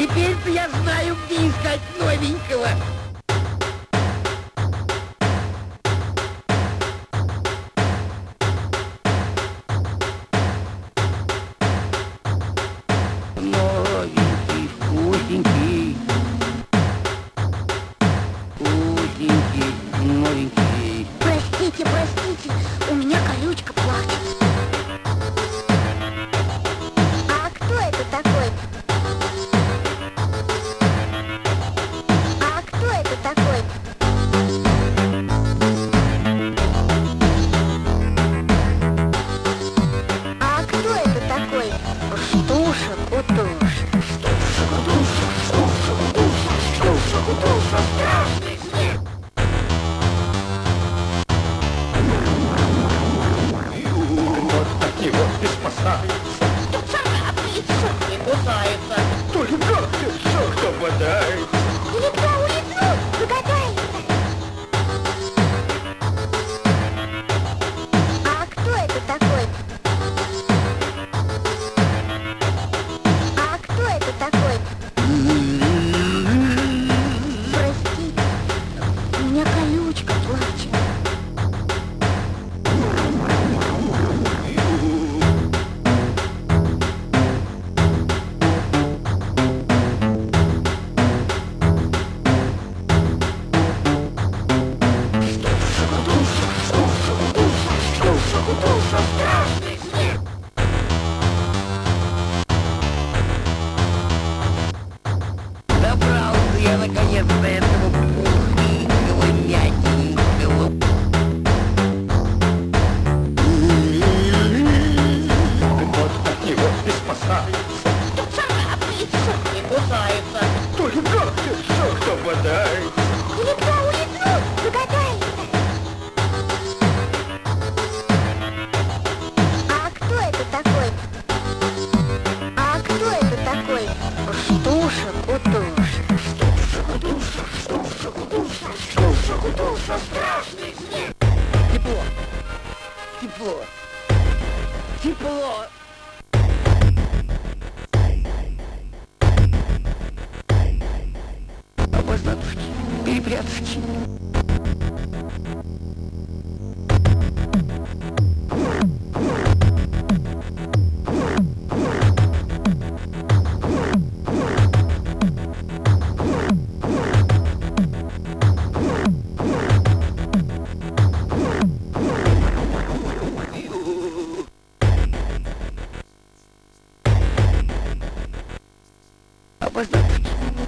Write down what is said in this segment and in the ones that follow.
Теперь-то я знаю, где искать новенького. Новенький, вкусненький. Вкусненький, новенький. Простите, простите, у меня колючка плачет. Here 了 душа страшный снег! Тепло! Тепло! Тепло! А можно перепрятаться?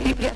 Yeah.